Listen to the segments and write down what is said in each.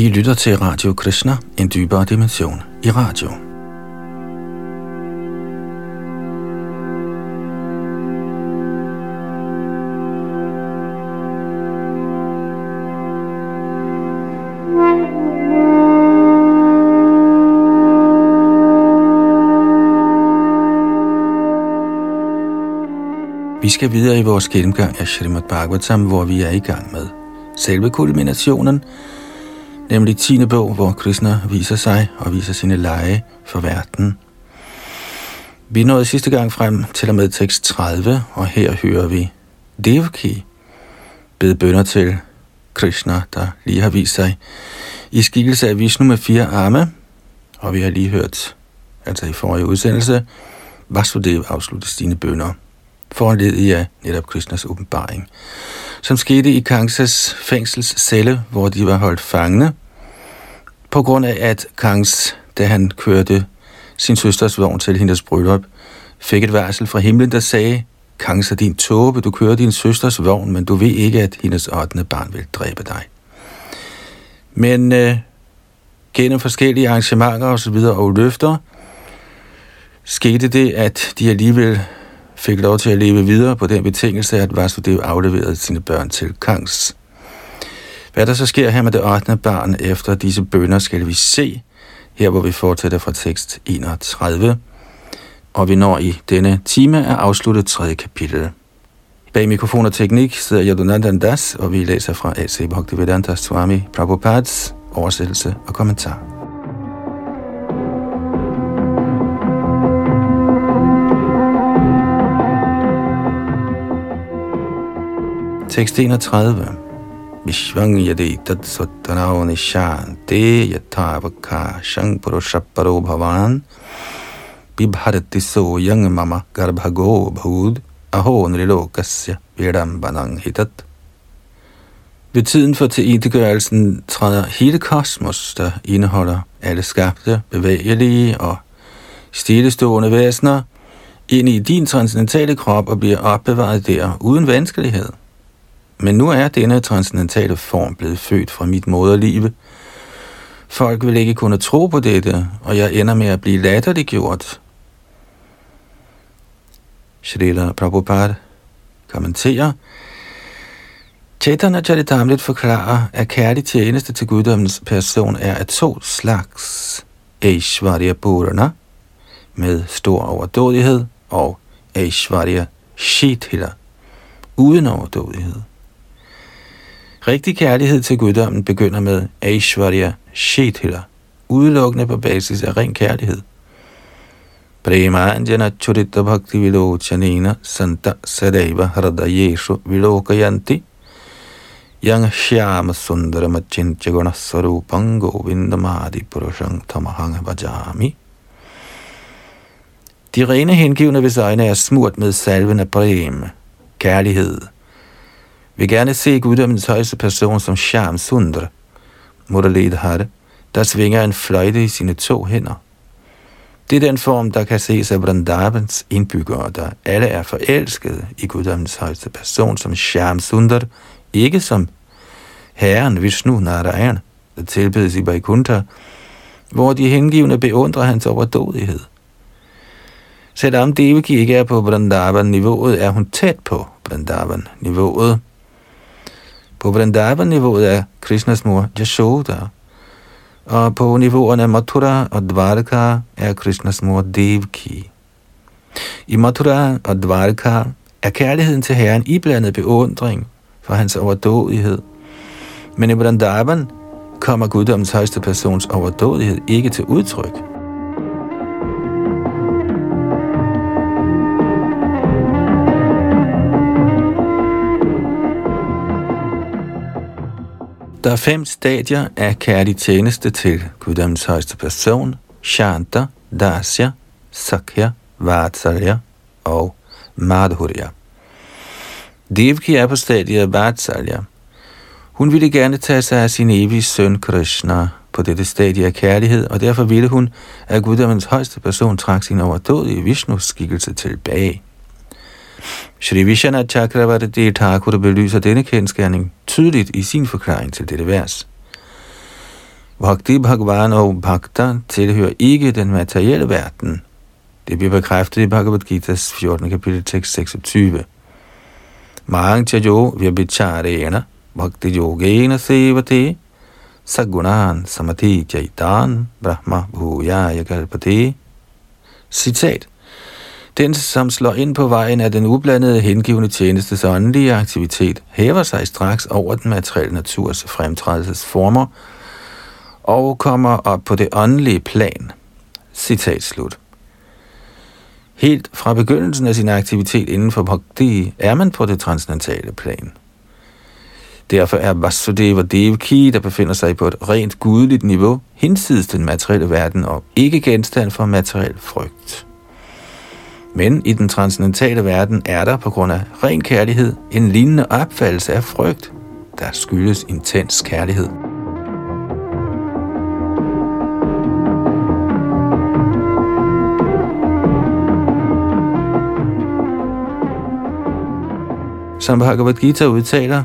I lytter til Radio Krishna, en dybere dimension i radio. Vi skal videre i vores gennemgang af Srimad Bhagavatam, hvor vi er i gang med selve kulminationen, nemlig 10. bog, hvor Krishna viser sig og viser sine lege for verden. Vi nåede sidste gang frem til og med tekst 30, og her hører vi Devaki bede bønder til Krishna, der lige har vist sig i skikkelse af Vishnu med fire arme, og vi har lige hørt, altså i forrige udsendelse, Vasudev afslutte sine bønder, foranledet af netop Krishnas åbenbaring, som skete i Kangsas fængselscelle, hvor de var holdt fangne, på grund af, at Kangs, da han kørte sin søsters vogn til hendes bryllup, fik et varsel fra himlen, der sagde, Kangs er din tåbe, du kører din søsters vogn, men du ved ikke, at hendes 8. barn vil dræbe dig. Men øh, gennem forskellige arrangementer og så videre og løfter, skete det, at de alligevel fik lov til at leve videre på den betingelse, at Vasudev afleverede sine børn til Kangs. Hvad der så sker her med det 8. barn efter disse bønder, skal vi se, her hvor vi fortsætter fra tekst 31, og vi når i denne time at afslutte tredje kapitel. Bag mikrofon og teknik sidder Yadunandan Das, og vi læser fra A.C. Bhaktivedanta Swami Prabhupads oversættelse og kommentar. Tekst 31 Vishvang yadi tat sattanao yathavaka shang purushaparo bhavan bibharati soyang mama garbhago bhud aho nrilokasya vidambanang hitat. Ved tiden for tilintetgørelsen træder hele kosmos, der indeholder alle skabte, bevægelige og stillestående væsener, ind i din transcendentale krop og bliver opbevaret der uden vanskelighed. Men nu er denne transcendentale form blevet født fra mit moderlive. Folk vil ikke kunne tro på dette, og jeg ender med at blive latterliggjort. Srila Prabhupada kommenterer, Chaitanya Charitamrit forklarer, at kærlig tjeneste til guddommens person er af to slags. Aishwarya Purana, med stor overdådighed, og Aishwarya Shithila, uden overdådighed. Rigtig kærlighed til guddommen begynder med Aishwarya Shethila, udelukkende på basis af ren kærlighed. Premanjana Churita Bhakti Vilochanena Santa Sadeva Hradayeshu Vilokayanti Yang Shyama Sundara Machincha Guna Sarupang Govindamadi Purushang Tamahang Vajami De rene hengivne ved øjne er smurt med salven af brem, kærlighed, vil gerne se guddommens højeste person som Sham Sundra, Muralidhar, der svinger en fløjte i sine to hænder. Det er den form, der kan ses af Vrindavans indbyggere, der alle er forelskede i guddommens højeste person som Sham Sundar, ikke som herren Vishnu Narayan, der tilbedes i Vaikuntha, hvor de hengivne beundrer hans overdådighed. Selvom Devaki ikke er på Vrindavan-niveauet, er hun tæt på Vrindavan-niveauet. På Vrindavan-niveauet er Krishnas mor Yashoda, og på niveauerne Mathura og Dvarka er Krishnas mor Devki. I Mathura og Dvarka er kærligheden til Herren iblandet beundring for hans overdådighed. Men i Vrindavan kommer guddommens højeste persons overdådighed ikke til udtryk. Der er fem stadier af kærlig tjeneste til guddommens højeste person, Shanta, Dasya, Sakya, Vatsalya og Madhurya. Devki er på stadiet Vatsalya. Hun ville gerne tage sig af sin evige søn Krishna på dette stadie af kærlighed, og derfor ville hun, at guddommens højeste person trak sin overdådige Vishnus skikkelse tilbage. Shri Vishana Chakravarti Thakur belyser denne kendskærning tydeligt i sin forklaring til dette vers. Bhakti Bhagavan og Bhakta tilhører ikke den materielle verden. Det bliver bekræftet i Bhagavad Gita's 14. kapitel tekst 26. Mang chajo vyabicharena bhakti yogena sevate sagunan samati jaitan brahma bhujaya kalpate. Citat. Den, som slår ind på vejen af den ublandede hengivende tjenestes åndelige aktivitet, hæver sig straks over den materielle naturs fremtrædelsesformer og kommer op på det åndelige plan. Citat slut. Helt fra begyndelsen af sin aktivitet inden for bhakti er man på det transcendentale plan. Derfor er Vasudeva Devaki, der befinder sig på et rent gudeligt niveau, hinsides den materielle verden og ikke genstand for materiel frygt. Men i den transcendentale verden er der på grund af ren kærlighed en lignende opfattelse af frygt, der skyldes intens kærlighed. Som Bhagavad Gita udtaler,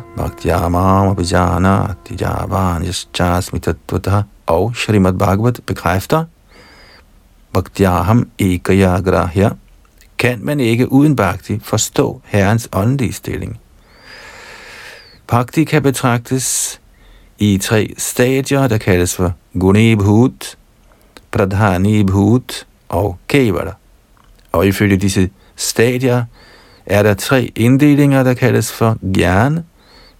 og Srimad Bhagavat bekræfter, Bhaktyaham Ekaya Grahya kan man ikke uden bhakti forstå Herrens åndelige stilling. Bhakti kan betragtes i tre stadier, der kaldes for Gunibhut, Pradhanibhut og Kevala. Og ifølge disse stadier er der tre inddelinger, der kaldes for Gyan,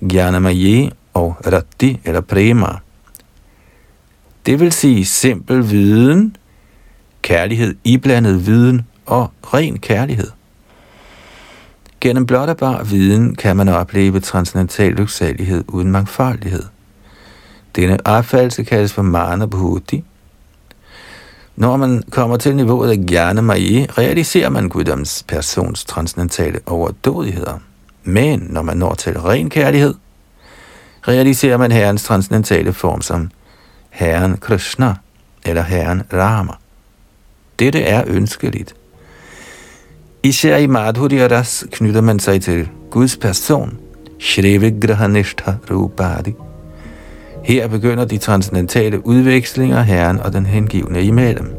Gyanamaye og Rati eller Prema. Det vil sige simpel viden, kærlighed iblandet viden og ren kærlighed. Gennem blot og bar viden kan man opleve transcendental lyksalighed uden mangfoldighed. Denne opfattelse kaldes for Mana Bhuti. Når man kommer til niveauet af gerne Maye, realiserer man guddoms persons transcendentale overdådigheder. Men når man når til ren kærlighed, realiserer man Herrens transcendentale form som Herren Krishna eller Herren Rama. Dette er ønskeligt. Især i Madhurya Ras knytter man sig til Guds person, Shrevigrahanishta Rupadi. Her begynder de transcendentale udvekslinger Herren og den hengivne imellem.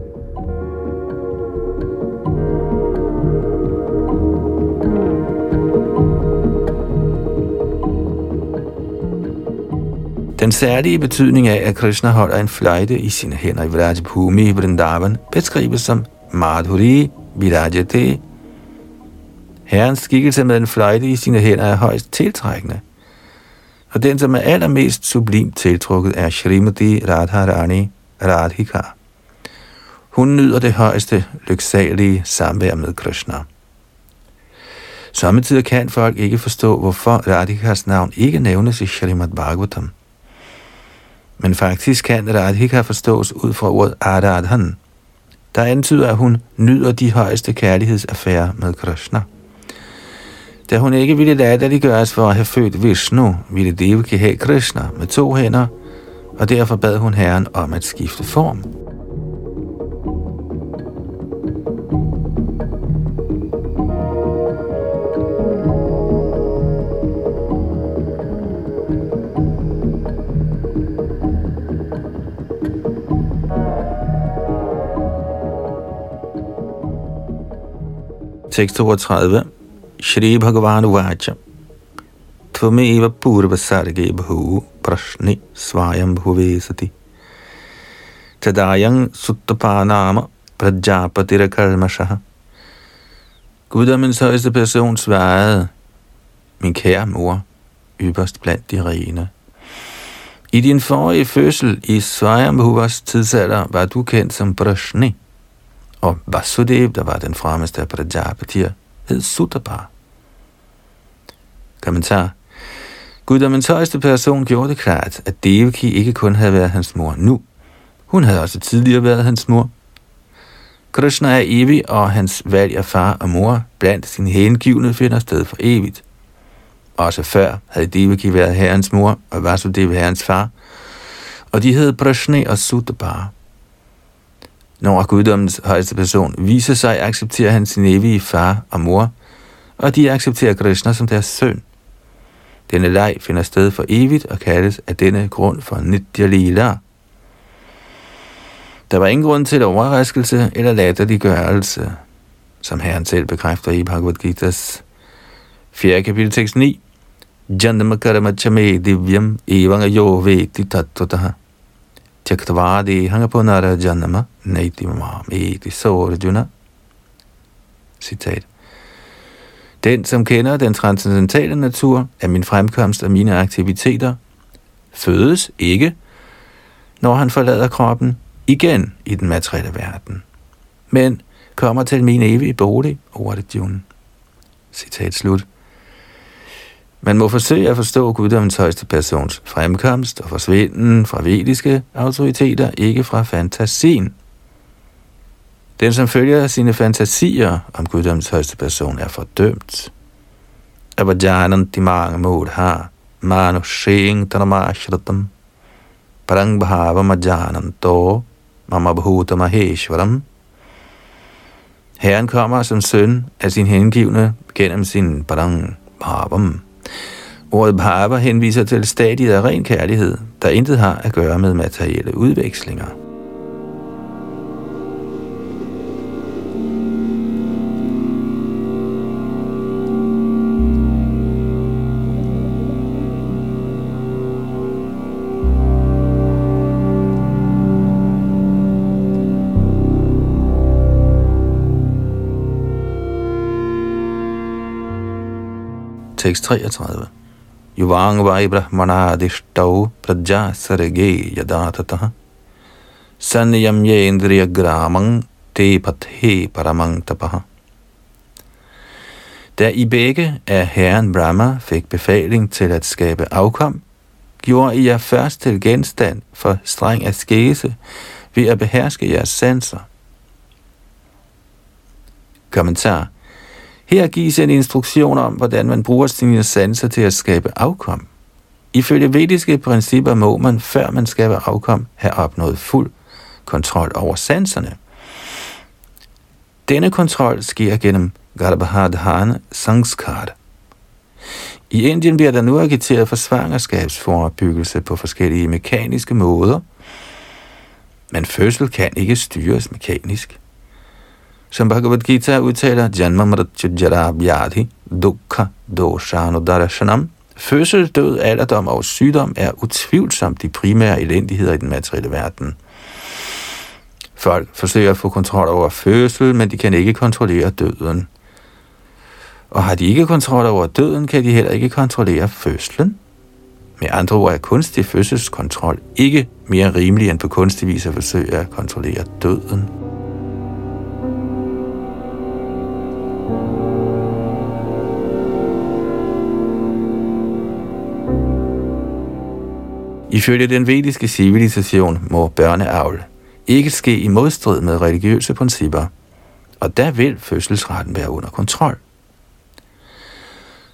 Den særlige betydning af, at Krishna holder en fløjte i sine hænder i Vrajabhumi i Vrindavan, beskrives som Madhuri Virajate Herrens skikkelse med en fløjte i sine hænder er højst tiltrækkende. Og den, som er allermest sublimt tiltrukket, er Shrimati Radharani Radhika. Hun nyder det højeste lyksalige samvær med Krishna. Samtidig kan folk ikke forstå, hvorfor Radhikas navn ikke nævnes i Shrimad Bhagavatam. Men faktisk kan Radhika forstås ud fra ordet Aradhan, der antyder, at hun nyder de højeste kærlighedsaffærer med Krishna. Da hun ikke ville latterliggøres for at have født Vishnu, ville Devaki have Krishna med to hænder, og derfor bad hun Herren om at skifte form. Tekst 32 Shri Bhagavan Uvacha Tvameva Purva Sarge Bhu Prashni Svayam Bhuvesati Tadayang Suttapanama Prajapatira Kalmashaha Guddommens højeste person svarede, min kære mor, ypperst blandt de rene. I din forrige fødsel i Svajambhuvas tidsalder var du kendt som Prashni, og Vasudev, der var den fremmeste af Prajapatier, hed Sutabar. Kommentar. Guddommens højeste person gjorde det klart, at Devaki ikke kun havde været hans mor nu. Hun havde også tidligere været hans mor. Krishna er evig, og hans valg af far og mor blandt sine hengivne finder sted for evigt. Også før havde Devaki været herrens mor, og Vasudeva herrens far, og de hed Prashne og Sutapar. Når guddommens højeste person viser sig, accepterer han sin evige far og mor, og de accepterer Krishna som deres søn. Denne leg finder sted for evigt og kaldes af denne grund for Nitya Lila. Der var ingen grund til overraskelse eller latterliggørelse, som Herren selv bekræfter i Bhagavad Gita's 4. kapitel tekst 9. Jandamakarama chame divyam evanga yo veti tattvataha. Tyaktavadi hangapunara janama naiti mam eti sorjuna. Citat. Den, som kender den transcendentale natur af min fremkomst og mine aktiviteter, fødes ikke, når han forlader kroppen igen i den materielle verden, men kommer til min evige bolig, Jun. Citat slut. Man må forsøge at forstå guddommens højeste persons fremkomst og forsvinden fra vediske autoriteter, ikke fra fantasien. Den, som følger sine fantasier om guddoms højeste person, er fordømt. Avajananti mange mod har, manushing tanamashratam, parang bhava majananto, mama bhuta maheshwaram. Herren kommer som søn af sin hengivne gennem sin parang bhavam. Ordet bhava henviser til stadiet af ren kærlighed, der intet har at gøre med materielle udvekslinger. Tekst 33. Yuvang vai brahmanadishtau praja sarge yadatata sanyam yendriya gramang te pathe paramang tapaha. Da I begge af herren Brahma fik befaling til at skabe afkom, gjorde I jer først til genstand for streng askese ved at beherske jeres sanser. Kommentar her gives en instruktion om, hvordan man bruger sine sanser til at skabe afkom. Ifølge vediske principper må man, før man skaber afkom, have opnået fuld kontrol over sanserne. Denne kontrol sker gennem Garbhadhana Sanskar. I Indien bliver der nu agiteret for svangerskabsforebyggelse på forskellige mekaniske måder, men fødsel kan ikke styres mekanisk. Som Bhagavad Gita udtaler, Janma Mrityu Jara Vyadhi Dukha Doshanu Darashanam. Fødsel, død, alderdom og sygdom er utvivlsomt de primære elendigheder i den materielle verden. Folk forsøger at få kontrol over fødsel, men de kan ikke kontrollere døden. Og har de ikke kontrol over døden, kan de heller ikke kontrollere fødslen. Med andre ord er kunstig fødselskontrol ikke mere rimelig end på kunstig vis at forsøge at kontrollere døden. Ifølge den vediske civilisation må børneavl ikke ske i modstrid med religiøse principper, og der vil fødselsretten være under kontrol.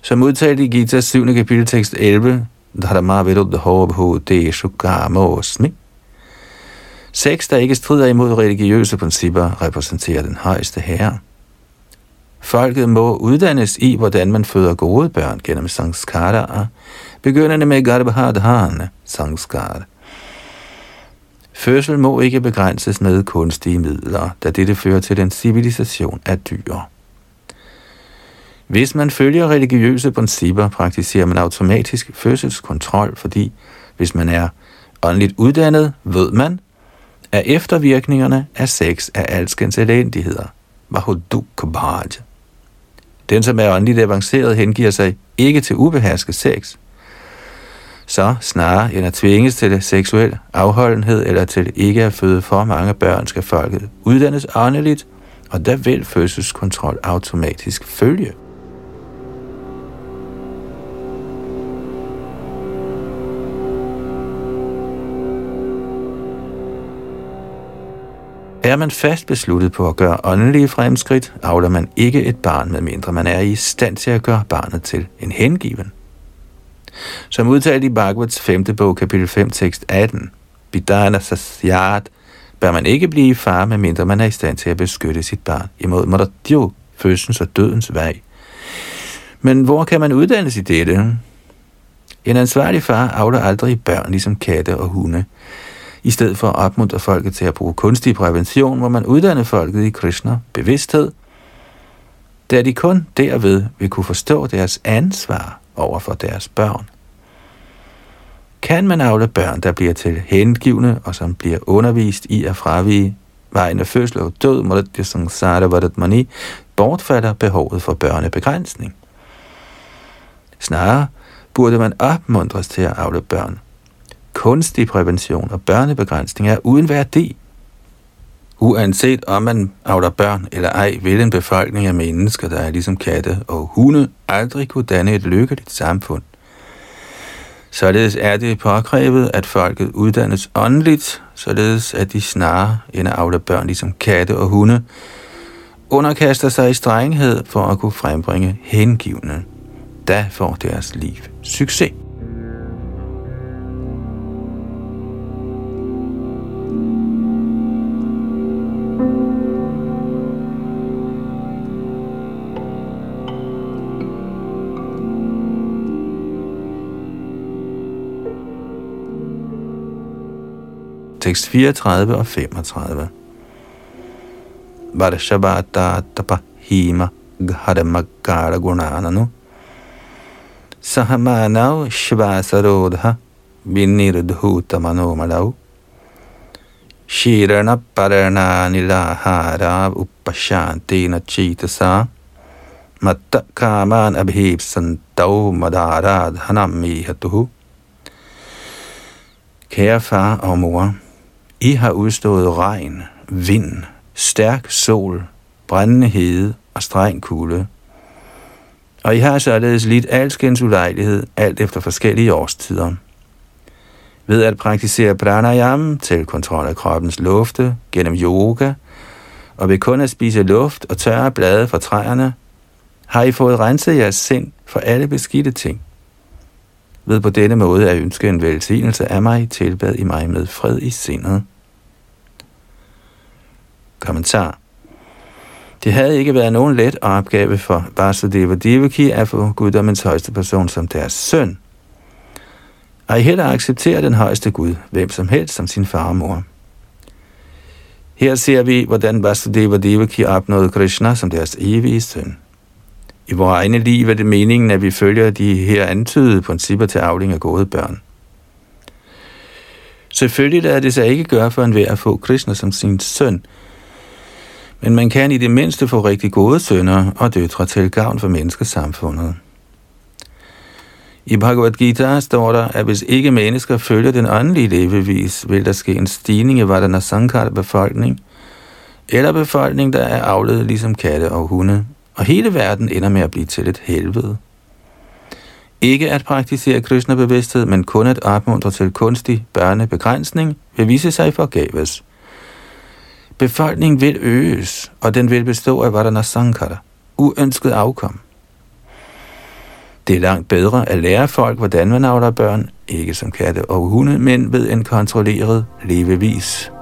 Som udtalt i Gita 7. kapitel tekst 11, Dharma viruddha deshu osmi. Sex, der ikke strider imod religiøse principper, repræsenterer den højeste herre. Folket må uddannes i, hvordan man føder gode børn gennem sanskara, begyndende med Garbhadhana Sanskar. Fødsel må ikke begrænses med kunstige midler, da dette fører til en civilisation af dyr. Hvis man følger religiøse principper, praktiserer man automatisk fødselskontrol, fordi hvis man er åndeligt uddannet, ved man, at eftervirkningerne af sex er alskens elendigheder. Vahudukabhaj. Den, som er åndeligt avanceret, hengiver sig ikke til ubehersket sex, så snarere end at tvinges til seksuel afholdenhed eller til ikke at føde for mange børn, skal folket uddannes åndeligt, og der vil fødselskontrol automatisk følge. Er man fast besluttet på at gøre åndelige fremskridt, afler man ikke et barn, medmindre man er i stand til at gøre barnet til en hengiven. Som udtalt i Bhagavats 5. bog, kapitel 5, tekst 18, Bidana Sasyat, bør man ikke blive far, medmindre man er i stand til at beskytte sit barn imod Mordadjo, fødsels og dødens vej. Men hvor kan man uddannes i dette? En ansvarlig far avler aldrig børn ligesom katte og hunde. I stedet for at opmuntre folket til at bruge kunstig prævention, må man uddanne folket i Krishna bevidsthed, da de kun derved vil kunne forstå deres ansvar over for deres børn. Kan man afle børn, der bliver til hengivne og som bliver undervist i at fravige vejen af fødsel og død, må det sangsara vadat bortfalder behovet for børnebegrænsning. Snarere burde man opmuntres til at afle børn. Kunstig prævention og børnebegrænsning er uden værdi. Uanset om man avler børn eller ej, vil en befolkning af mennesker, der er ligesom katte og hunde, aldrig kunne danne et lykkeligt samfund. Således er det påkrævet, at folket uddannes åndeligt, således at de snarere end at avle børn ligesom katte og hunde, underkaster sig i strenghed for at kunne frembringe hengivne. Da får deres liv succes. Tekst 34 og 35. Varshabata tapahima ghadamagara gunananu sahamanav shvasarodha vinirdhuta manomalav shirana parana nilahara uppashantina chitasa matta kaman abhib abhipsantau madaradhanam mihatuhu. Kære far og mor, i har udstået regn, vind, stærk sol, brændende hede og streng kulde. Og I har således lidt alskens ulejlighed, alt efter forskellige årstider. Ved at praktisere pranayam til kontrol af kroppens lufte gennem yoga, og ved kun at spise luft og tørre blade fra træerne, har I fået renset jeres sind for alle beskidte ting. Ved på denne måde at ønske en velsignelse af mig, tilbad I mig med fred i sindet. Kommentar. Det havde ikke været nogen let opgave for Vasudeva Devaki at få guddommens højeste person som deres søn. Og I heller acceptere den højeste Gud, hvem som helst som sin far og mor. Her ser vi, hvordan Vasudeva Devaki opnåede Krishna som deres evige søn. I vores egne liv er det meningen, at vi følger de her antydede principper til afling af gode børn. Selvfølgelig lader det sig ikke gøre for en ved at få Krishna som sin søn, men man kan i det mindste få rigtig gode sønner og døtre til gavn for menneskesamfundet. I Bhagavad Gita står der, at hvis ikke mennesker følger den åndelige levevis, vil der ske en stigning i Vardana Sankar befolkning, eller befolkning, der er afledet ligesom katte og hunde, og hele verden ender med at blive til et helvede. Ikke at praktisere Krishna-bevidsthed, men kun at opmuntre til kunstig børnebegrænsning, vil vise sig forgæves – Befolkningen vil øges, og den vil bestå af Vardana Sankara, uønsket afkom. Det er langt bedre at lære folk, hvordan man avler børn, ikke som katte og hunde, men ved en kontrolleret levevis.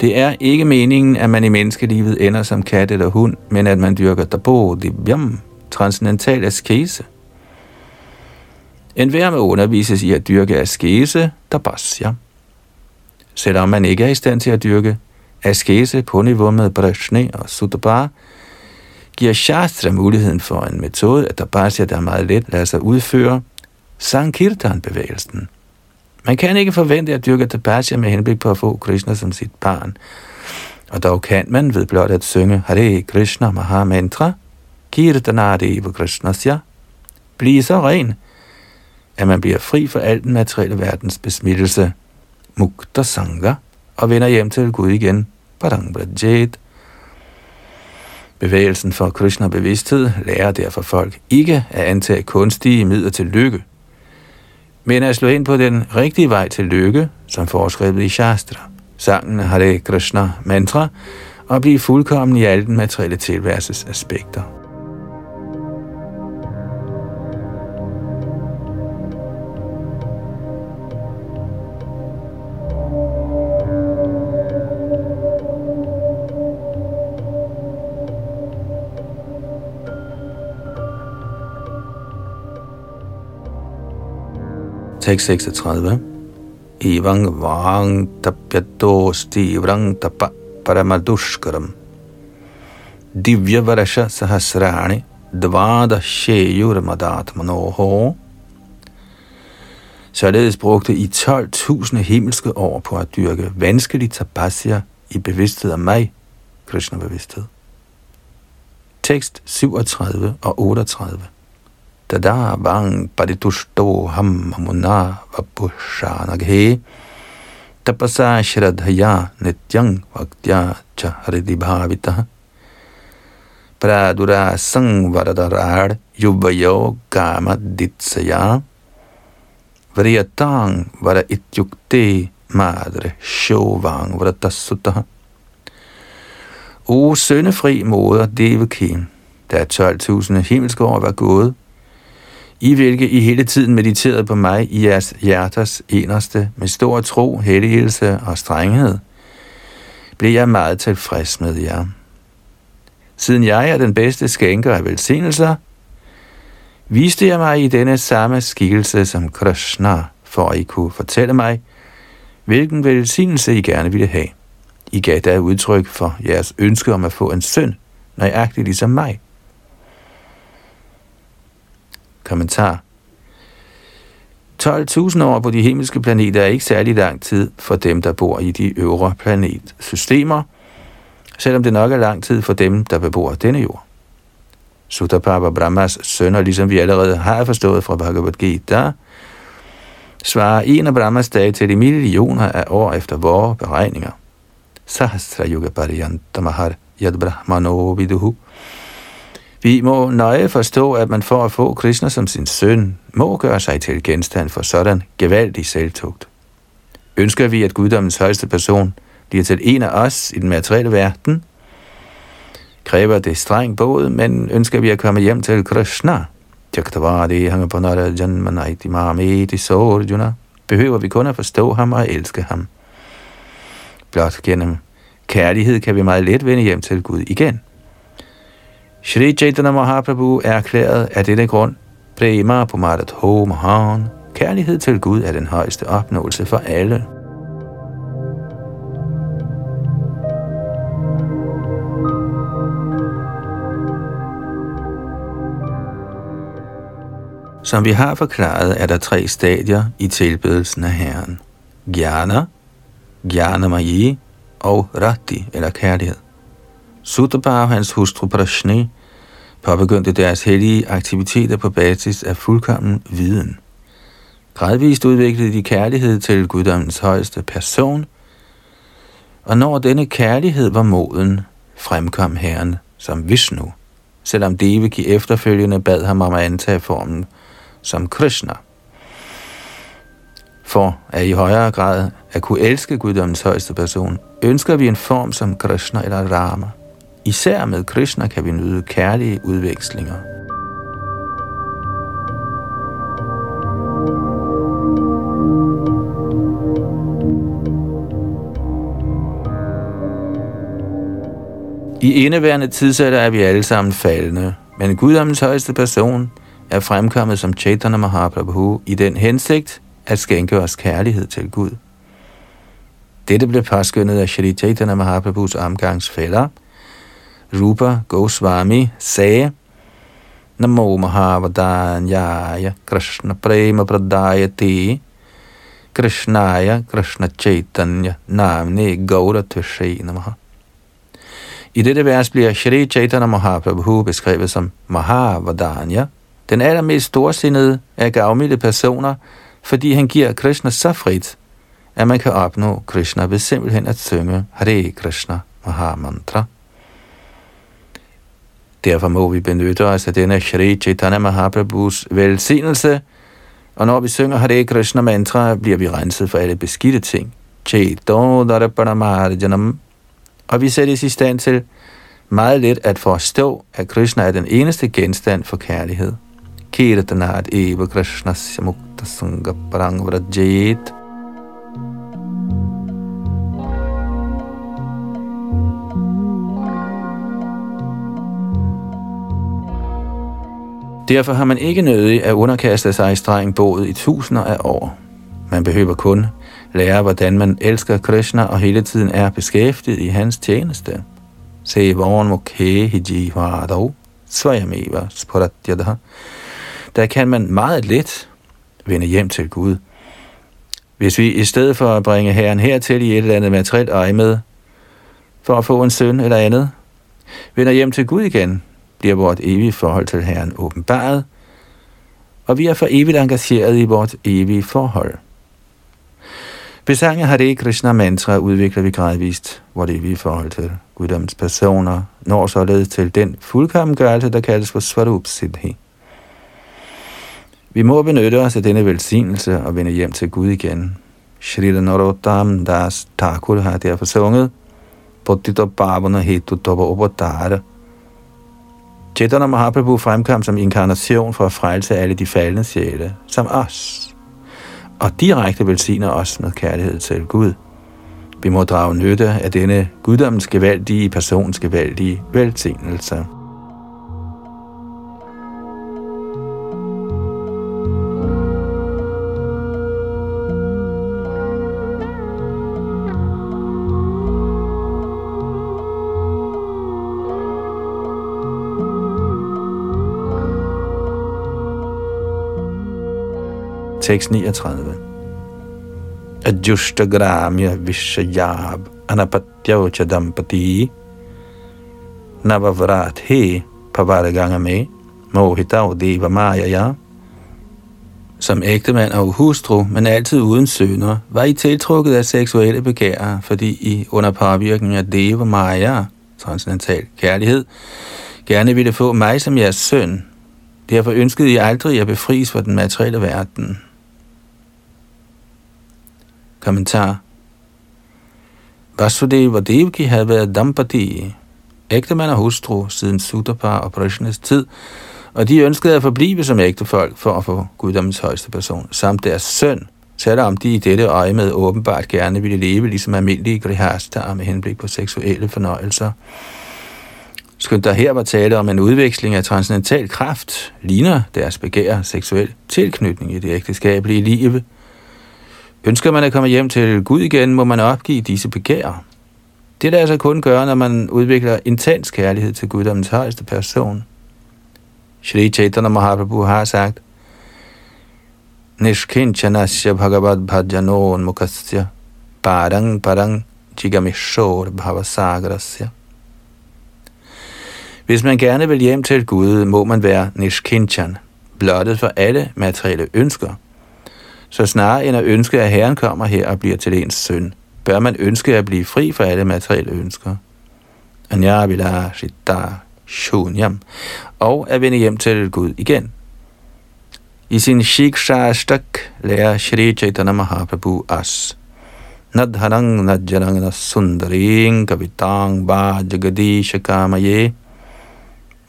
Det er ikke meningen, at man i menneskelivet ender som kat eller hund, men at man dyrker dabo, dibyam, transcendental askese. En hver med undervises i at dyrke askese, der basja. Selvom man ikke er i stand til at dyrke askese på niveau med Brashne og Sutabar, giver Shastra muligheden for en metode, at Dabasya, der meget let lader sig udføre, Sankirtan-bevægelsen. Man kan ikke forvente at dyrke Dabasya med henblik på at få Krishna som sit barn, og dog kan man ved blot at synge Hare Krishna Mahamantra, Kirtanadeva Krishnasya, blive så ren, at man bliver fri for al den materielle verdens besmittelse, mukta sangha, og vender hjem til Gud igen, padang brajet. Bevægelsen for Krishna-bevidsthed lærer derfor folk ikke at antage kunstige midler til lykke, men at slå ind på den rigtige vej til lykke, som foreskrevet i Shastra. Sangen Hare Krishna mantra, og blive fuldkommen i alle den materielle tilværelses aspekter. Tekst 36. Ivang vang tapyadosti vrang tapa paramadushkaram. Divya varasha sahasrani dvada sheyur madat manoho. Således brugte I 12.000 himmelske år på at dyrke vanskelig tapasya i bevidsthed om mig, Krishna-bevidsthed. Tekst 37 og 38. Tada bang paritushto ham amuna vapushanaghe tapasa shradhaya nityang vaktya cha haridibhavita pradura sangvaradarad yuvayo gama ditsaya Vriyatang vara ityukte madre shovang vratasutah. O søndefri moder Devaki, der er 12.000 himmelske år var gået, i hvilke I hele tiden mediterede på mig i jeres hjerters eneste med stor tro, helligelse og strenghed, blev jeg meget tilfreds med jer. Siden jeg er den bedste skænker af velsignelser, viste jeg mig i denne samme skikkelse som Krishna, for at I kunne fortælle mig, hvilken velsignelse I gerne ville have. I gav da udtryk for jeres ønske om at få en søn, nøjagtigt ligesom mig. Kommentar 12.000 år på de himmelske planeter er ikke særlig lang tid for dem, der bor i de øvre planetsystemer, selvom det nok er lang tid for dem, der bebor denne jord. Sutapapa Brahmas sønner, ligesom vi allerede har forstået fra Bhagavad Gita, svarer en af Brahmas dage til de millioner af år efter vores beregninger. Sahasra Yuga Pariyantamahar Yad Brahmano Viduhu. Vi må nøje forstå, at man for at få Krishna som sin søn, må gøre sig til genstand for sådan gevaldig selvtugt. Ønsker vi, at guddommens højeste person bliver til en af os i den materielle verden, kræver det streng båd, men ønsker vi at komme hjem til Krishna, behøver vi kun at forstå ham og elske ham. Blot gennem kærlighed kan vi meget let vende hjem til Gud igen. Shri Chaitanya Mahaprabhu er erklæret af denne grund, Prema Pumarat Ho Mahan, kærlighed til Gud er den højeste opnåelse for alle. Som vi har forklaret, er der tre stadier i tilbedelsen af Herren. Gyana, Gyanamayi og Rati, eller kærlighed. Sutapa og hans hustru Prashne påbegyndte deres hellige aktiviteter på basis af fuldkommen viden. Gradvist udviklede de kærlighed til guddommens højeste person, og når denne kærlighed var moden, fremkom Herren som Vishnu, selvom Devaki efterfølgende bad ham om at antage formen som Krishna. For at i højere grad at kunne elske guddommens højeste person, ønsker vi en form som Krishna eller Rama. Især med Krishna kan vi nyde kærlige udvekslinger. I indeværende tidsalder er vi alle sammen faldende, men guddommens højeste person er fremkommet som Chaitanya Mahaprabhu i den hensigt at skænke os kærlighed til Gud. Dette blev påskyndet af Shri Chaitanya Mahaprabhus omgangsfælder, Rupa Goswami, sagde, Namo Mahavadanyaya Krishna Prema Pradayati Krishnaya Krishna Chaitanya Namne Gaura Tvishai Namaha. I dette vers bliver Shri Chaitanya Mahaprabhu beskrevet som Mahavadanya, den allermest storsindede af gavmilde personer, fordi han giver Krishna så frit, at man kan opnå Krishna ved simpelthen at synge Hare Krishna Mahamantra. Derfor må vi benytte os af denne Shri Chaitanya Mahaprabhus velsignelse, og når vi synger Hare Krishna mantra, bliver vi renset for alle beskidte ting. Og vi sættes i stand til meget let at forstå, at Krishna er den eneste genstand for kærlighed. Kirtanat eva Krishna samukta sangha parang vrajayet. Derfor har man ikke nødig at underkaste sig i streng båd i tusinder af år. Man behøver kun lære, hvordan man elsker Krishna og hele tiden er beskæftiget i hans tjeneste. Se voren hiji hijivadav svayameva spuratyadaha. Der kan man meget let vende hjem til Gud. Hvis vi i stedet for at bringe herren hertil i et eller andet materielt øje med, for at få en søn eller andet, vender hjem til Gud igen, bliver vort evige forhold til Herren åbenbaret, og vi er for evigt engageret i vort evige forhold. Besange Hare Krishna mantra udvikler vi gradvist vort evige forhold til guddommens personer, når således til den fuldkommengørelse, der kaldes for Svarup Siddhi. Vi må benytte os af denne velsignelse og vende hjem til Gud igen. Shri Narottam Das Thakur har derfor sunget Pottito Bhavana Hetu Toba Obodara, Chaitanya Mahaprabhu fremkom som inkarnation for at frelse alle de faldende sjæle, som os, og direkte velsigner os med kærlighed til Gud. Vi må drage nytte af denne guddommens gevaldige persons gevaldige velsignelse. Tekst 39. Adjushta gramya vishayab anapatyaucha chadampati navavrat he pavaragangame mohitav deva mayaya som ægtemand og hustru, men altid uden sønner, var I tiltrukket af seksuelle begær, fordi I under påvirkning af Deva Maya, transcendental kærlighed, gerne ville få mig som jeres søn. Derfor ønskede I aldrig at befries fra den materielle verden. Kommentar Vasudeva og Devaki havde været Dampati, ægtemand og hustru siden Sudapar og Prishnas tid, og de ønskede at forblive som ægtefolk for at få guddommens højeste person, samt deres søn, selvom de i dette øje med åbenbart gerne ville leve ligesom almindelige grihastar med henblik på seksuelle fornøjelser. Skønt der her var tale om en udveksling af transcendental kraft, ligner deres begær seksuel tilknytning i det ægteskabelige liv, Ønsker man at komme hjem til Gud igen, må man opgive disse begær. Det er altså kun gøre, når man udvikler intens kærlighed til Guddommens højeste person. Shri Chaitanya Mahaprabhu har sagt, Nishkinchanasya bhagavad bhajanon mukasya parang parang jigamishor bhavasagrasya. Hvis man gerne vil hjem til Gud, må man være nishkinchan, blottet for alle materielle ønsker – så snarere end at ønske, at Herren kommer her og bliver til ens søn, bør man ønske at blive fri for alle materielle ønsker. Shunyam, og at vende hjem til Gud igen. I sin Shiksha Stak lærer Shri Chaitanya Mahaprabhu as. Nadharang nadjarang sundaring kavitang ba jagadisha kamaye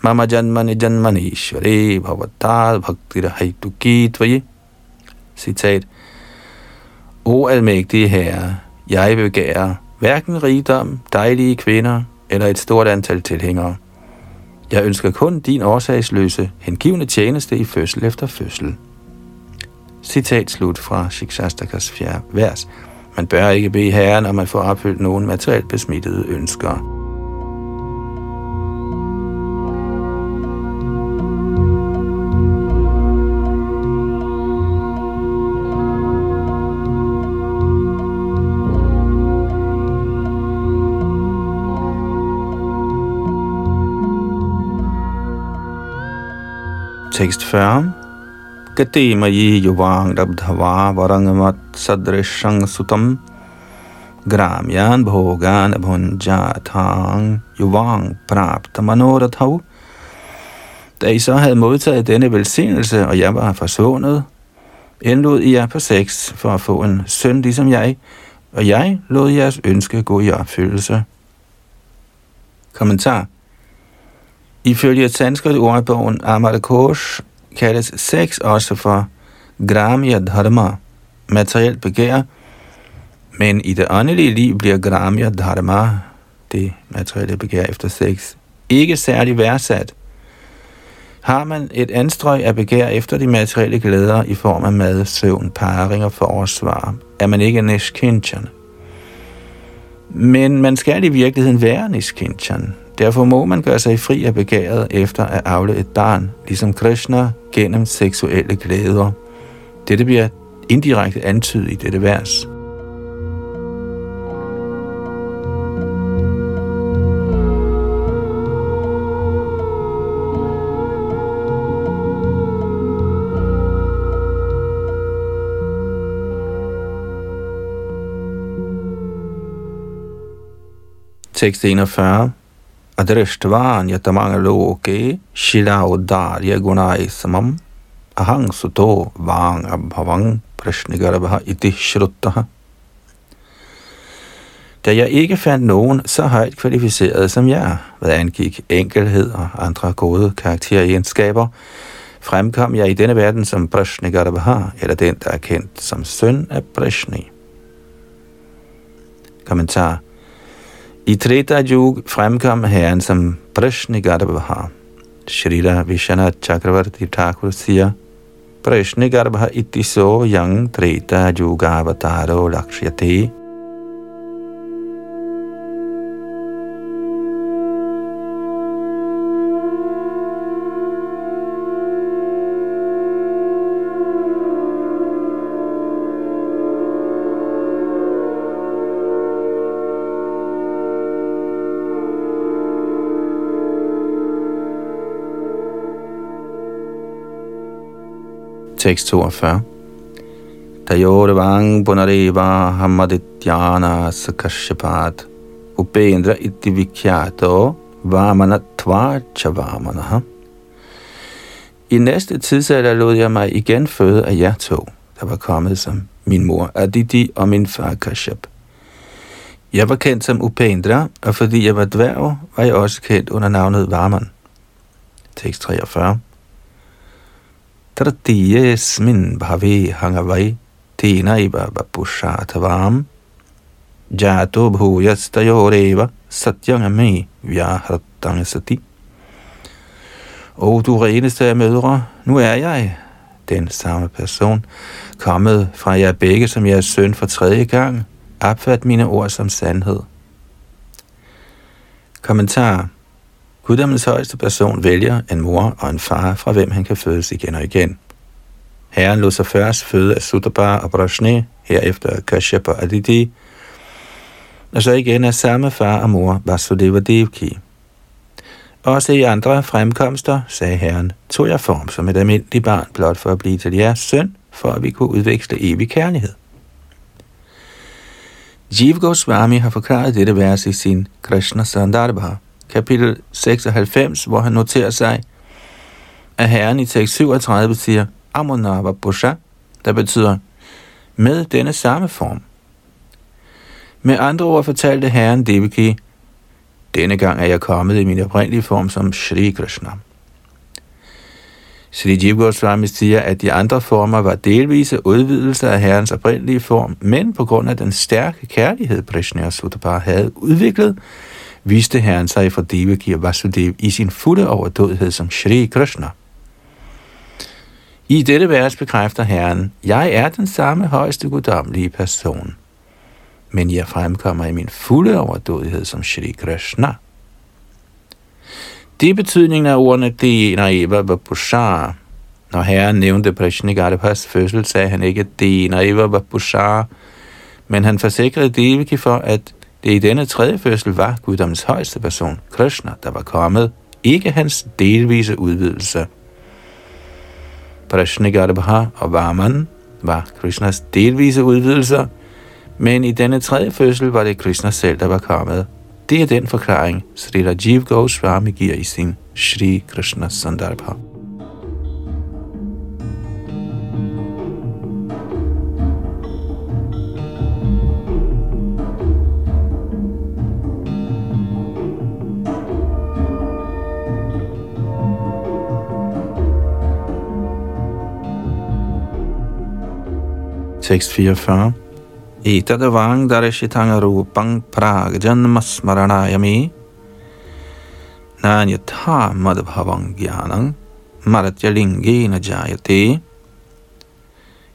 mama janmani janmani ishvare bhavatad bhakti haituki citat, O almægtige herre, jeg begærer hverken rigdom, dejlige kvinder eller et stort antal tilhængere. Jeg ønsker kun din årsagsløse, hengivende tjeneste i fødsel efter fødsel. Citat slut fra Shikshastakas fjerde vers. Man bør ikke bede herren, om at få opfyldt nogen materielt besmittede ønsker. Tekst 40. Gati mayi yuvang rabdhava varangamat sadrishang sutam gramyan bhogan bhunjatang yuvang prapta manorathav. Da I så havde modtaget denne velsignelse, og jeg var forsvundet, indlod I jer på sex for at få en søn ligesom jeg, og jeg lod jeres ønske gå i opfyldelse. Kommentar Ifølge sanskrit ordbogen Amarkosh kaldes sex også for Gramya Dharma, materielt begær, men i det åndelige liv bliver Gramya Dharma, det materielle begær efter sex, ikke særlig værdsat. Har man et anstrøg af begær efter de materielle glæder i form af mad, søvn, paring og forsvar, er man ikke nishkinchan. Men man skal i virkeligheden være nishkinchan. Derfor må man gøre sig fri af begæret efter at afle et barn, ligesom Krishna gennem seksuelle glæder. Dette bliver indirekte antydet i dette vers. Tekst 41. Adrishtvan yatamanga shila shilaudarya gunai samam ahang suto vang abhavang prashnigarbha iti shruttaha. Da jeg ikke fandt nogen så højt kvalificeret som jeg, hvad angik enkelhed og andre gode karakteregenskaber, fremkom jeg i denne verden som Prashnigarbha, eller den, der er kendt som søn af Prashni. Kommentar i Treta Yug fremkom herren som Prashnigarabha. Shrita Vishana Chakravarti Thakur siger, Prashnigarabha iti so yang Treta Yuga avataro Lakshyate Tekst 42. Tayorvang Punareva Hamadityana Sakashapat Upendra iti vikyato Vamana Tvarcha I næste tidsalder lod jeg mig igen føde af jer to, der var kommet som min mor Aditi og min far Kashyap. Jeg var kendt som Upendra, og fordi jeg var dværg, var jeg også kendt under navnet Varman. Tekst 43 min bhave hangavai tenaiva vapushatavam jato bhuyastayoreva satyangame sati. O du reneste af mødre, nu er jeg, den samme person, kommet fra jer begge som jeres søn for tredje gang, opfat mine ord som sandhed. Kommentar Guddommens højeste person vælger en mor og en far, fra hvem han kan fødes igen og igen. Herren lod sig først føde af Sutabar og Brashne, herefter Kashyap og Aditi, og så igen af samme far og mor Vasudeva Devki. Også i andre fremkomster, sagde Herren, tog jeg form som et almindeligt barn, blot for at blive til jeres søn, for at vi kunne udveksle evig kærlighed. Jiv Goswami har forklaret dette vers i sin Krishna Sandarbha, kapitel 96, hvor han noterer sig, at Herren i tekst 37 siger Amonava Busha, der betyder med denne samme form. Med andre ord fortalte Herren Devaki, denne gang er jeg kommet i min oprindelige form som Shri Krishna. Sri Jiv Goswami siger, at de andre former var delvise udvidelser af Herrens oprindelige form, men på grund af den stærke kærlighed, Krishna og Sutabar havde udviklet, viste Herren sig for Devaki og Vasudev i sin fulde overdådighed som Shri Krishna. I dette vers bekræfter Herren, jeg er den samme højeste guddommelige person, men jeg fremkommer i min fulde overdådighed som Shri Krishna. Det er betydningen af ordene Dena Eva Vapushar. Når Herren nævnte Prishnigarabhas fødsel, sagde han ikke Dena Eva Vapushar, men han forsikrede Devaki for, at det i denne tredje fødsel var guddommens højeste person, Krishna, der var kommet, ikke hans delvise udvidelse. Prashnigarabha og Varman var Krishnas delvise udvidelser, men i denne tredje fødsel var det Krishna selv, der var kommet. Det er den forklaring, Sri Rajiv Goswami giver i sin Shri Krishna Sandarbha. Tekst 44. Etadavang darashitanga rupang prag janmasmaranayami nanyatha madbhavang gyanang Maratya Lingena Jayate.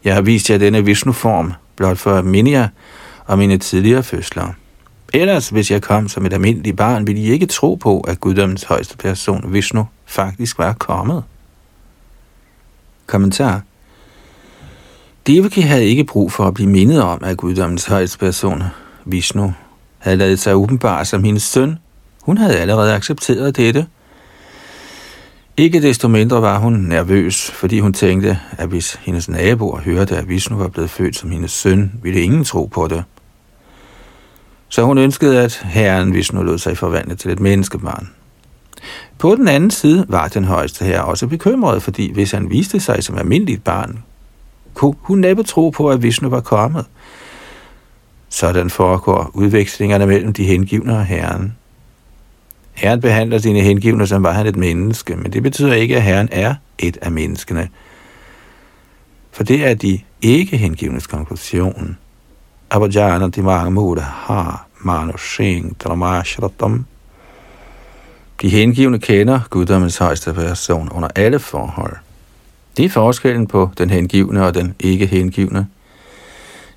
Jeg har vist jer denne Vishnu-form, blot for at minde jer om mine tidligere fødsler. Ellers, hvis jeg kom som et almindeligt barn, ville I ikke tro på, at guddommens højeste person, Vishnu, faktisk var kommet. Kommentar Devaki havde ikke brug for at blive mindet om, at guddommens højeste person, Vishnu, havde lavet sig åbenbare som hendes søn. Hun havde allerede accepteret dette. Ikke desto mindre var hun nervøs, fordi hun tænkte, at hvis hendes naboer hørte, at Vishnu var blevet født som hendes søn, ville ingen tro på det. Så hun ønskede, at herren Vishnu lod sig forvandle til et menneskebarn. På den anden side var den højeste herre også bekymret, fordi hvis han viste sig som almindeligt barn, kunne hun næppe tro på, at Vishnu var kommet. Sådan foregår udvekslingerne mellem de hengivne og herren. Herren behandler sine hengivne, som var han et menneske, men det betyder ikke, at herren er et af menneskene. For det er de ikke hengivnes konklusion. Abhajana Dimang har Manushing Dramashratam. De hengivne kender guddommens højeste person under alle forhold. Det er forskellen på den hengivne og den ikke hengivne.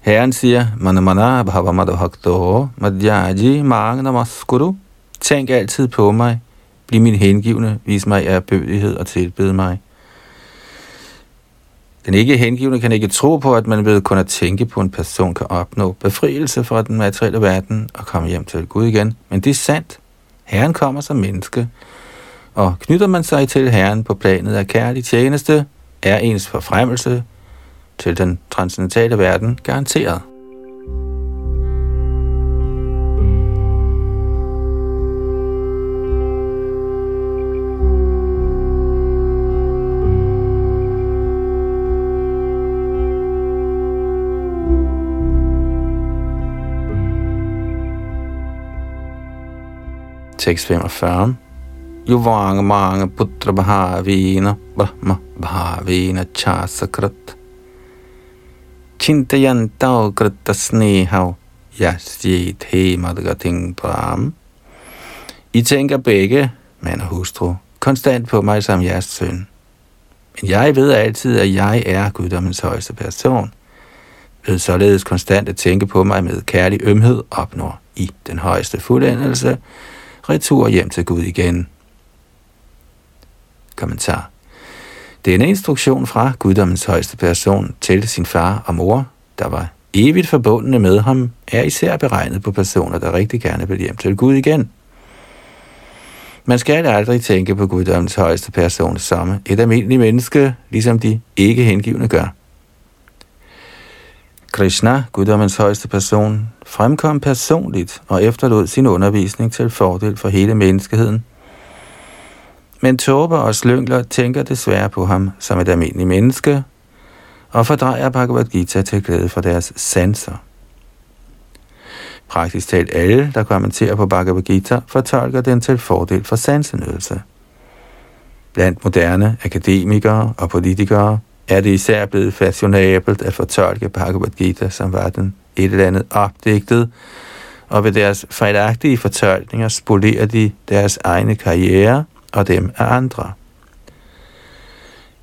Herren siger, Manamana bhavamadahakto madhyaji mang namaskuru. Tænk altid på mig, bliv min hengivne, vis mig erbødighed og tilbed mig. Den ikke hengivne kan ikke tro på, at man ved kun at tænke på en person kan opnå befrielse fra den materielle verden og komme hjem til Gud igen. Men det er sandt. Herren kommer som menneske, og knytter man sig til Herren på planet af kærlig tjeneste, er ens forfremmelse til den transcendentale verden garanteret. Tekst 45 Yuvanga manga putra bhavina brahma bhavina chasakrat Chintayantau krita snehau yasyet he madgating pram I tænker begge, mand og hustru, konstant på mig som jeres søn. Men jeg ved altid, at jeg er guddommens højeste person. Ved således konstant at tænke på mig med kærlig ømhed opnår i den højeste fuldendelse, retur hjem til Gud igen. Kommentar. Denne instruktion fra guddommens højeste person til sin far og mor, der var evigt forbundne med ham, er især beregnet på personer, der rigtig gerne vil hjem til Gud igen. Man skal aldrig tænke på guddommens højeste person som et almindeligt menneske, ligesom de ikke hengivne gør. Krishna, guddommens højeste person, fremkom personligt og efterlod sin undervisning til fordel for hele menneskeheden. Men tåber og slyngler tænker desværre på ham som et almindeligt menneske, og fordrejer Bhagavad Gita til glæde for deres sanser. Praktisk talt alle, der kommenterer på Bhagavad Gita, fortolker den til fordel for sansenydelse. Blandt moderne akademikere og politikere er det især blevet fashionabelt at fortolke Bhagavad Gita, som var den et eller andet opdigtet, og ved deres fejlagtige fortolkninger spolerer de deres egne karriere og dem af andre.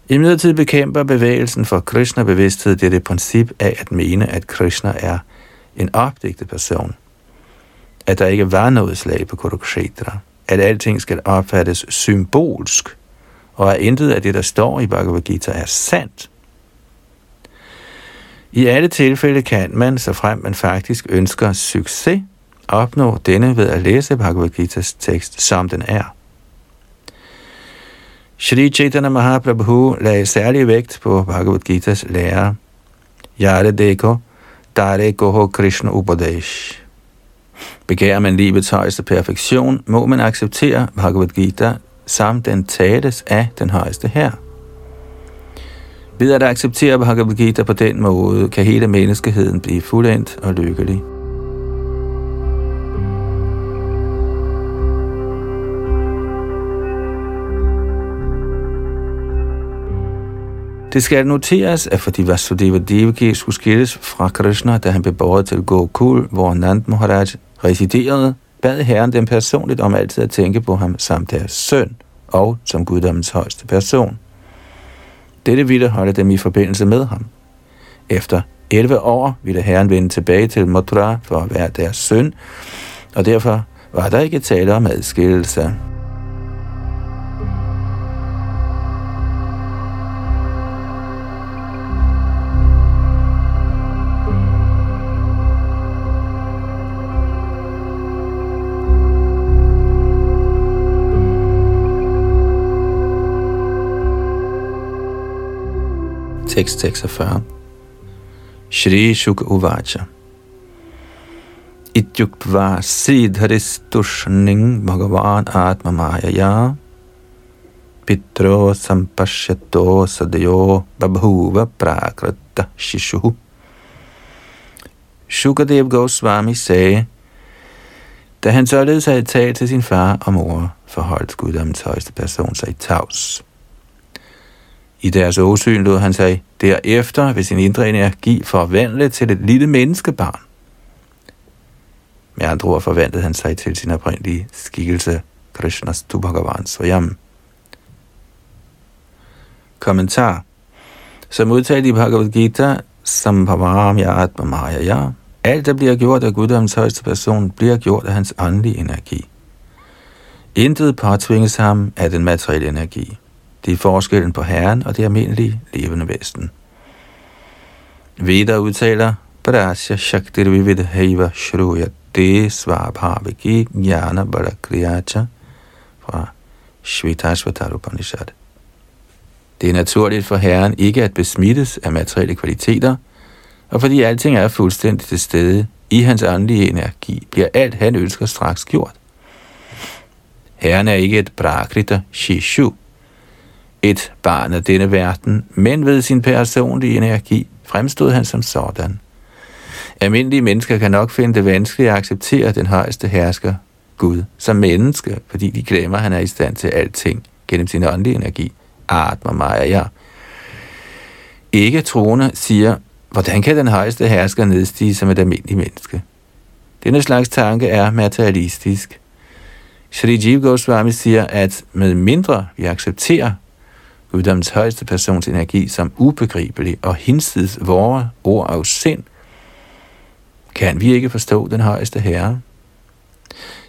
I midlertid bekæmper bevægelsen for Krishna-bevidsthed det princip af at mene, at Krishna er en opdigtet person. At der ikke var noget slag på Kurukshetra. At alting skal opfattes symbolsk og at intet af det, der står i Bhagavad Gita, er sandt. I alle tilfælde kan man, så frem man faktisk ønsker succes, opnå denne ved at læse Bhagavad Gita's tekst, som den er. Shri Chaitanya Mahaprabhu lagde særlig vægt på Bhagavad Gita's lære. Yare Deko, Dare Goho Krishna Upadesh. Begærer man livets højeste perfektion, må man acceptere Bhagavad Gita samt den tales af den højeste her. Ved at acceptere Bhagavad Gita på den måde, kan hele menneskeheden blive fuldendt og lykkelig. Det skal noteres, at fordi Vasudeva Devaki skulle skilles fra Krishna, da han blev båret til Gokul, hvor Nand Maharaj residerede, bad Herren dem personligt om altid at tænke på ham som deres søn og som guddommens højeste person. Dette ville holde dem i forbindelse med ham. Efter 11 år ville herren vende tilbage til Mathura for at være deres søn, og derfor var der ikke tale om adskillelse. Tekst 46 Shri Shuk Uvacha. Ityukva Siddharistushning Bhagavan Atma Mayaya Pitro Sampashyato Sadayo Babhuva Prakrata Shishu Shukadev Goswami sagde, da han således havde talt til sin far og mor, forholdt guddommens højeste person sig tavs. I deres åsyn lod han sig derefter ved sin indre energi forvandle til et lille menneskebarn. Med andre ord forvandlede han sig til sin oprindelige skikkelse, Krishnas Tubhagavan Swayam. Kommentar Som udtalt i Bhagavad Gita, Sambhavam Atma Maya, alt der bliver gjort af Guddoms højeste person, bliver gjort af hans åndelige energi. Intet påtvinges ham af den materielle energi. Det er forskellen på Herren og det almindelige levende væsen. Veda udtaler, Prasya Shaktir Vivid Haiva Shruya De Svabhaviki Jnana Balakriyacha fra Shvetashvatar Upanishad. Det er naturligt for Herren ikke at besmittes af materielle kvaliteter, og fordi alting er fuldstændig til stede i hans åndelige energi, bliver alt han ønsker straks gjort. Herren er ikke et prakrita shishu, et barn af denne verden, men ved sin personlige energi fremstod han som sådan. Almindelige mennesker kan nok finde det vanskeligt at acceptere den højeste hersker, Gud, som menneske, fordi de glemmer, at han er i stand til alting gennem sin åndelige energi. Atma Maya. Ikke troende siger, hvordan kan den højeste hersker nedstige som et almindeligt menneske? Denne slags tanke er materialistisk. Shri Jiv Goswami siger, at med mindre vi accepterer guddommens højeste persons energi som ubegribelig og hinsides vore ord og sind, kan vi ikke forstå den højeste herre.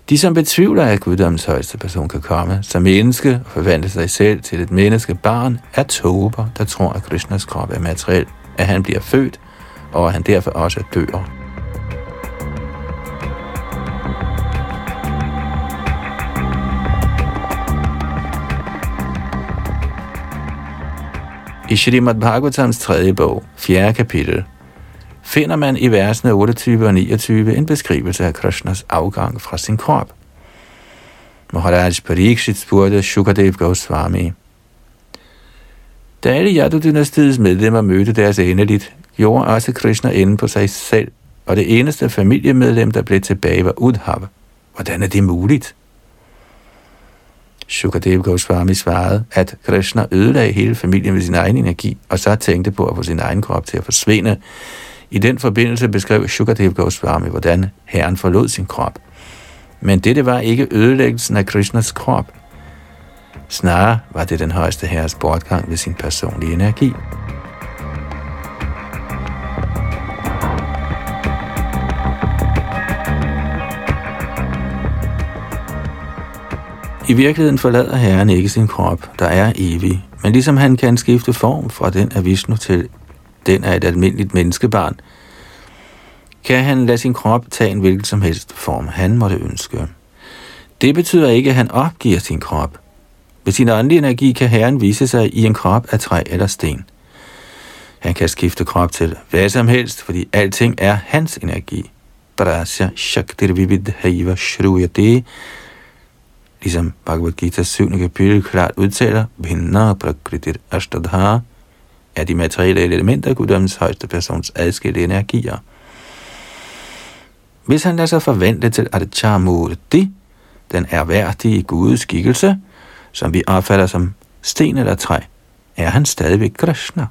De, som betvivler, at guddommens højeste person kan komme som menneske og forvandle sig selv til et menneske barn, er tober, der tror, at Krishnas krop er materiel, at han bliver født, og at han derfor også dør. I Srimad Bhagavatams tredje bog, fjerde kapitel, finder man i versene 28 og 29 en beskrivelse af Krishnas afgang fra sin krop. Maharaj Parikshit spurgte Shukadev Goswami. Da alle Yadu-dynastiets medlemmer mødte deres endeligt, gjorde også Krishna ende på sig selv, og det eneste familiemedlem, der blev tilbage, var Udhav. Hvordan er det muligt? Shukadev Goswami svarede, at Krishna ødelagde hele familien med sin egen energi, og så tænkte på at få sin egen krop til at forsvinde. I den forbindelse beskrev Shukadev Goswami, hvordan herren forlod sin krop. Men dette var ikke ødelæggelsen af Krishnas krop. Snarere var det den højeste herres bortgang ved sin personlige energi. I virkeligheden forlader Herren ikke sin krop, der er evig, men ligesom han kan skifte form fra den af Vishnu til den af et almindeligt menneskebarn, kan han lade sin krop tage en hvilken som helst form, han måtte ønske. Det betyder ikke, at han opgiver sin krop. Ved sin åndelige energi kan Herren vise sig i en krop af træ eller sten. Han kan skifte krop til hvad som helst, fordi alting er hans energi. Drasya Shaktir Vividhaiva Shruyate ligesom Bhagavad Gita 7. kapitel klart udtaler, Bhinna Prakritir Ashtadha, er de materielle elementer guddommens højeste persons adskilte energier. Hvis han lader sig forvente til Adichamurti, den erhverdige Guds skikkelse, som vi opfatter som sten eller træ, er han stadigvæk Krishna.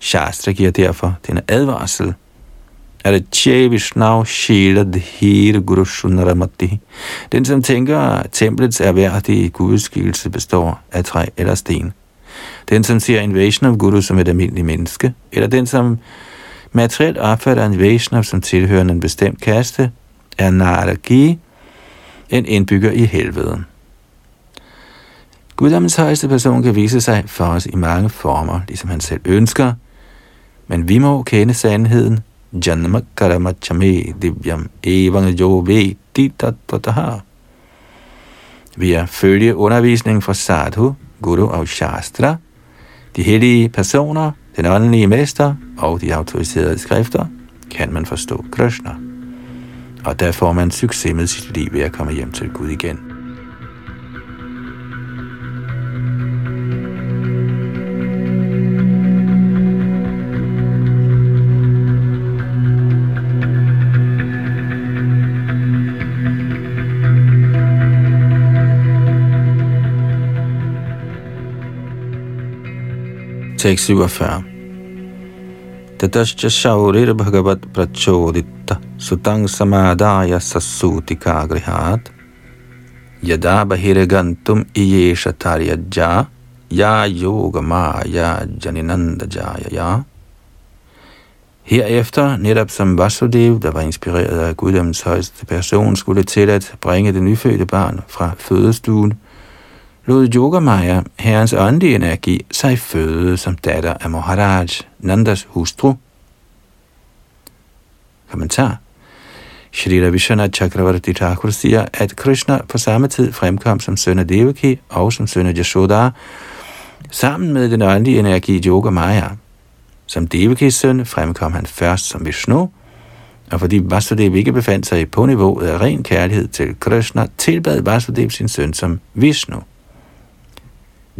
Shastra giver derfor denne advarsel Arche Vishnav Shila Dhira Guru Shunaramati. Den, som tænker, at templets erhverdige gudskikkelse består af træ eller sten, Den, som ser en Vaishnav Guru som et almindeligt menneske, eller den, som materielt opfatter en Vaishnav som tilhørende en bestemt kaste, er Naragi, en indbygger i helvede. Guddommens højeste person kan vise sig for os i mange former, ligesom han selv ønsker, men vi må kende sandheden. Janma chame divyam evang jo veti har. Vi er følge undervisning fra sadhu, guru og shastra, de hellige personer, den åndelige mester og de autoriserede skrifter, kan man forstå Krishna. Og der får man succes med sit liv ved at komme hjem til Gud igen. Tekst 47. Tatascha shaurir bhagavat prachodita sutang samadaya sasutika grihat yada bahiragantum iyesha taryajja ya yoga maya janinanda jaya ya. Herefter, netop som Vasudev, der var inspireret af Guddoms højeste person, skulle til at bringe det nyfødte barn fra fødestuen, lod Yogamaya, herrens åndelige energi, sig føde som datter af Maharaj, Nandas hustru. Kommentar. Shri Ravishana Chakravarti Thakur siger, at Krishna på samme tid fremkom som søn af Devaki og som søn af Yashoda, sammen med den åndelige energi Yogamaya. Som Devakis søn fremkom han først som Vishnu, og fordi Vasudev ikke befandt sig på niveauet af ren kærlighed til Krishna, tilbad Vasudev sin søn som Vishnu.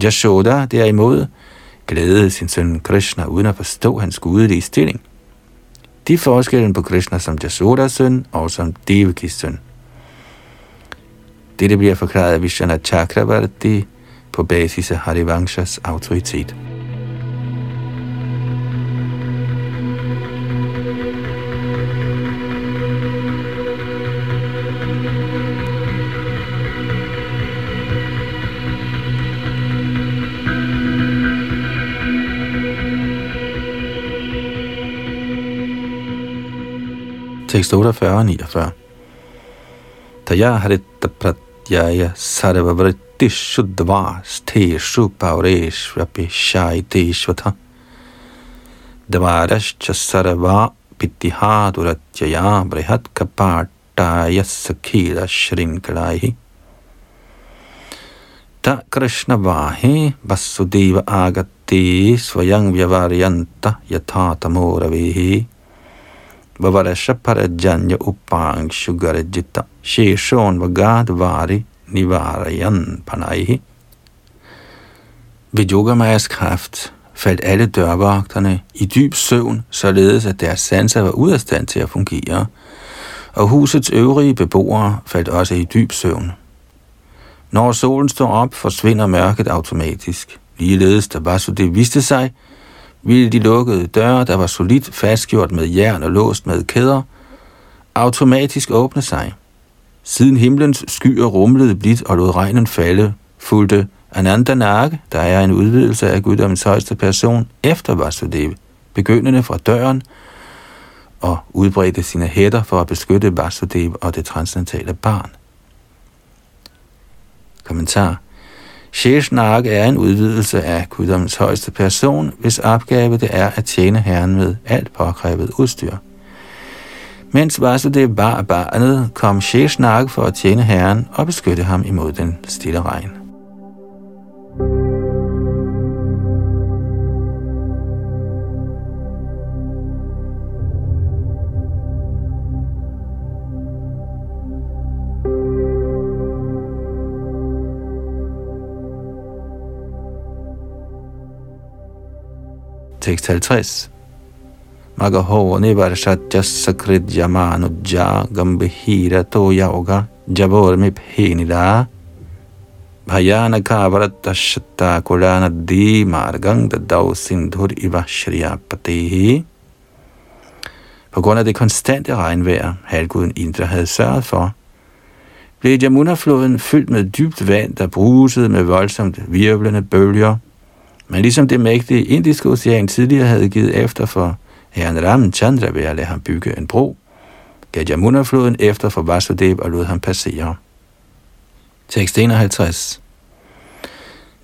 Yashoda derimod glædede sin søn Krishna uden at forstå hans gudelige stilling. De forskellen på Krishna som Yashodas søn og som Devakis søn. Dette bliver forklaret af Vishana Chakravarti på basis af Harivanshas autoritet. Tekst 48 og 49. Taya harita pratyaya sarvavritti shuddva steshu paureshvapi shaiteshvata dvarascha sarva pitihaduratyaya brihat kapataya sakhila shrinkalaihi Ta Krishna vahi vasudeva agati svayang vyavaryanta yatha Vavarasha Parajanya Upang Sugarajita Sheshon Vagad Vari Nivarayan Panaihi. Ved Yogamajas kraft faldt alle dørvagterne i dyb søvn, således at deres sanser var ude af stand til at fungere, og husets øvrige beboere faldt også i dyb søvn. Når solen står op, forsvinder mørket automatisk. Ligeledes da Vasudev viste sig, ville de lukkede døre, der var solidt fastgjort med jern og låst med kæder, automatisk åbne sig. Siden himlens skyer rumlede blidt og lod regnen falde, fulgte Ananda Nag, der er en udvidelse af guddommens højeste person, efter Vasudev, begyndende fra døren, og udbredte sine hætter for at beskytte Vasudev og det transcendentale barn. Kommentar Sheshnag er en udvidelse af guddommens højeste person, hvis opgave det er at tjene Herren med alt påkrævet udstyr. Mens Vasudev bar barnet, kom Sheshnag for at tjene Herren og beskytte ham imod den stille regn. Tekst 50. Magaho nivarshatya sakrit yamanujja gambhira to yoga jabor miphenida bhayana kavarata shatta kulana di margang dadav sindhur iva shriyapatehi. På grund af det konstante regnvejr, halvguden Indra havde sørget for, blev Jamuna-floden fyldt med dybt vand, der brusede med voldsomt virvlende bølger – men ligesom det mægtige indiske ocean tidligere havde givet efter for herren Ramchandra ved at lade ham bygge en bro, gav Jamuna-floden efter for Vasudev og lod ham passere. Tekst 51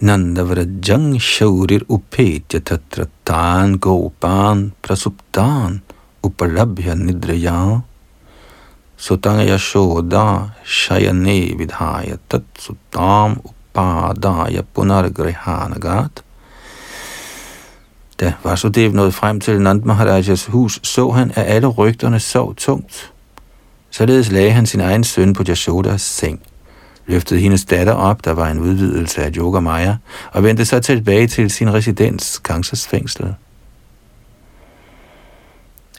Nandavrajang shaurir upetya tatra tan gopan prasuptan upalabhya nidraya sutang yashoda shayane vidhaya tat sutam upadaya punargrihanagat da Vasudev nåede frem til Nand Maharajas hus, så han, at alle rygterne sov tungt. Således lagde han sin egen søn på Jashodas seng, løftede hendes datter op, der var en udvidelse af Yoga Maya, og vendte så tilbage til sin residens, Kansas fængsel.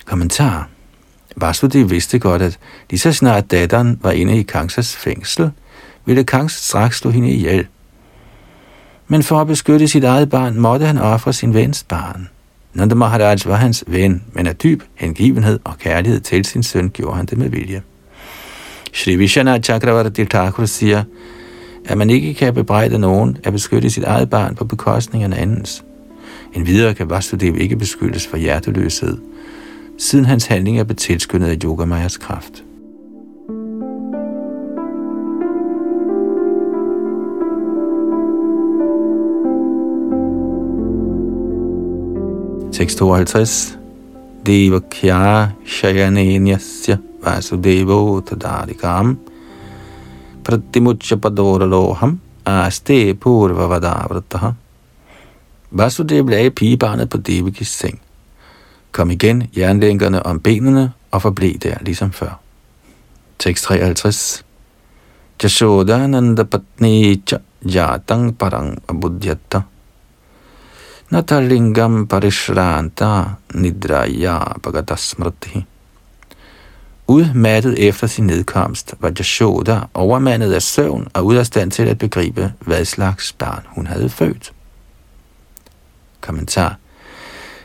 Kommentar Vasudev vidste godt, at lige så snart datteren var inde i Kansas fængsel, ville Kangs straks slå hende ihjel. Men for at beskytte sit eget barn, måtte han ofre sin vens barn. Nanda Maharaj var hans ven, men af dyb hengivenhed og kærlighed til sin søn gjorde han det med vilje. Shri Vishana Chakravarti Thakur siger, at man ikke kan bebrejde nogen at beskytte sit eget barn på bekostning af andens. En videre kan Vasudev ikke beskyldes for hjerteløshed, siden hans handling er betilskyndet af Yogamayas kraft. Tekst 52. Devakya Shayanenyasya Vasudevo tadarikam Pratimucha Padoraloham Aste purva vadavrataha. Vasudev lagde pigebarnet på Devakis seng. Kom igen jernlænkerne om benene og forblev der ligesom før. Tekst 53. Jashodananda patni cha jatang parang abudyatta Natalingam parishranta nidraya bhagatasmriti. Udmattet efter sin nedkomst var Jashoda overmandet af søvn og ud af stand til at begribe, hvad slags barn hun havde født. Kommentar.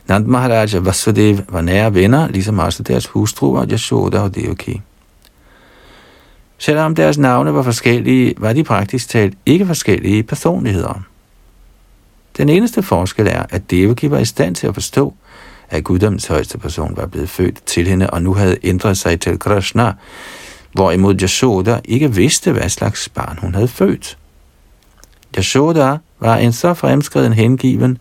Nand Maharaja Vasudev var nære venner, ligesom også deres hustruer Yashoda og Devaki. Selvom deres navne var forskellige, var de praktisk talt ikke forskellige personligheder. Den eneste forskel er, at Devaki var i stand til at forstå, at guddommens højeste person var blevet født til hende, og nu havde ændret sig til Krishna, hvorimod Yashoda ikke vidste, hvad slags barn hun havde født. Yashoda var en så fremskreden hengiven,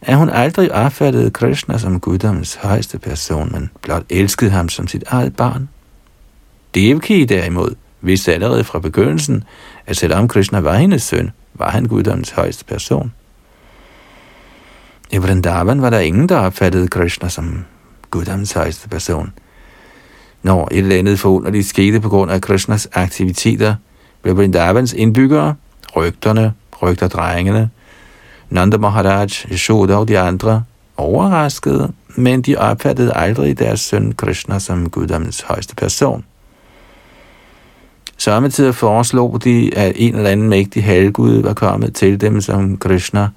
at hun aldrig opfattede Krishna som guddommens højeste person, men blot elskede ham som sit eget barn. Devaki derimod vidste allerede fra begyndelsen, at selvom Krishna var hendes søn, var han guddommens højeste person. I Vrindavan var der ingen, der opfattede Krishna som guddoms højeste person. Når et eller andet forunderligt skete på grund af Krishnas aktiviteter, blev Vrindavans indbyggere, rygterne, rygterdrengene, Nanda Maharaj, Yashoda og de andre overraskede, men de opfattede aldrig deres søn Krishna som guddommens højeste person. Samtidig foreslog de, at en eller anden mægtig halvgud var kommet til dem som Krishna.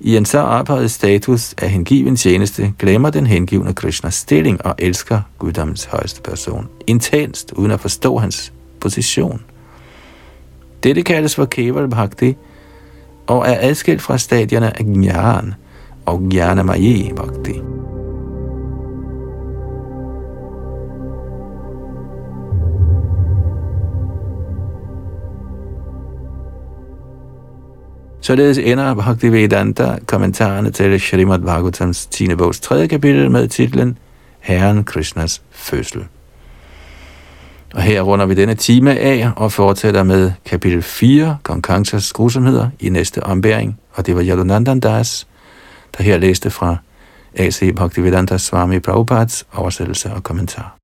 I en så ophøjet status af hengiven tjeneste glemmer den hengivne Krishnas stilling og elsker guddommens højeste person intenst, uden at forstå hans position. Dette kaldes for Keval Bhakti og er adskilt fra stadierne af Gyan og Jnanamayi Bhakti. Således ender Bhaktivedanta kommentarerne til Srimad Bhagavatams 10. bogs 3. kapitel med titlen Herren Krishnas fødsel. Og her runder vi denne time af og fortsætter med kapitel 4, Kong Kangsas grusomheder i næste ombæring. Og det var Yadunandan Das, der her læste fra A.C. Bhaktivedanta Swami Prabhupads oversættelse og kommentar.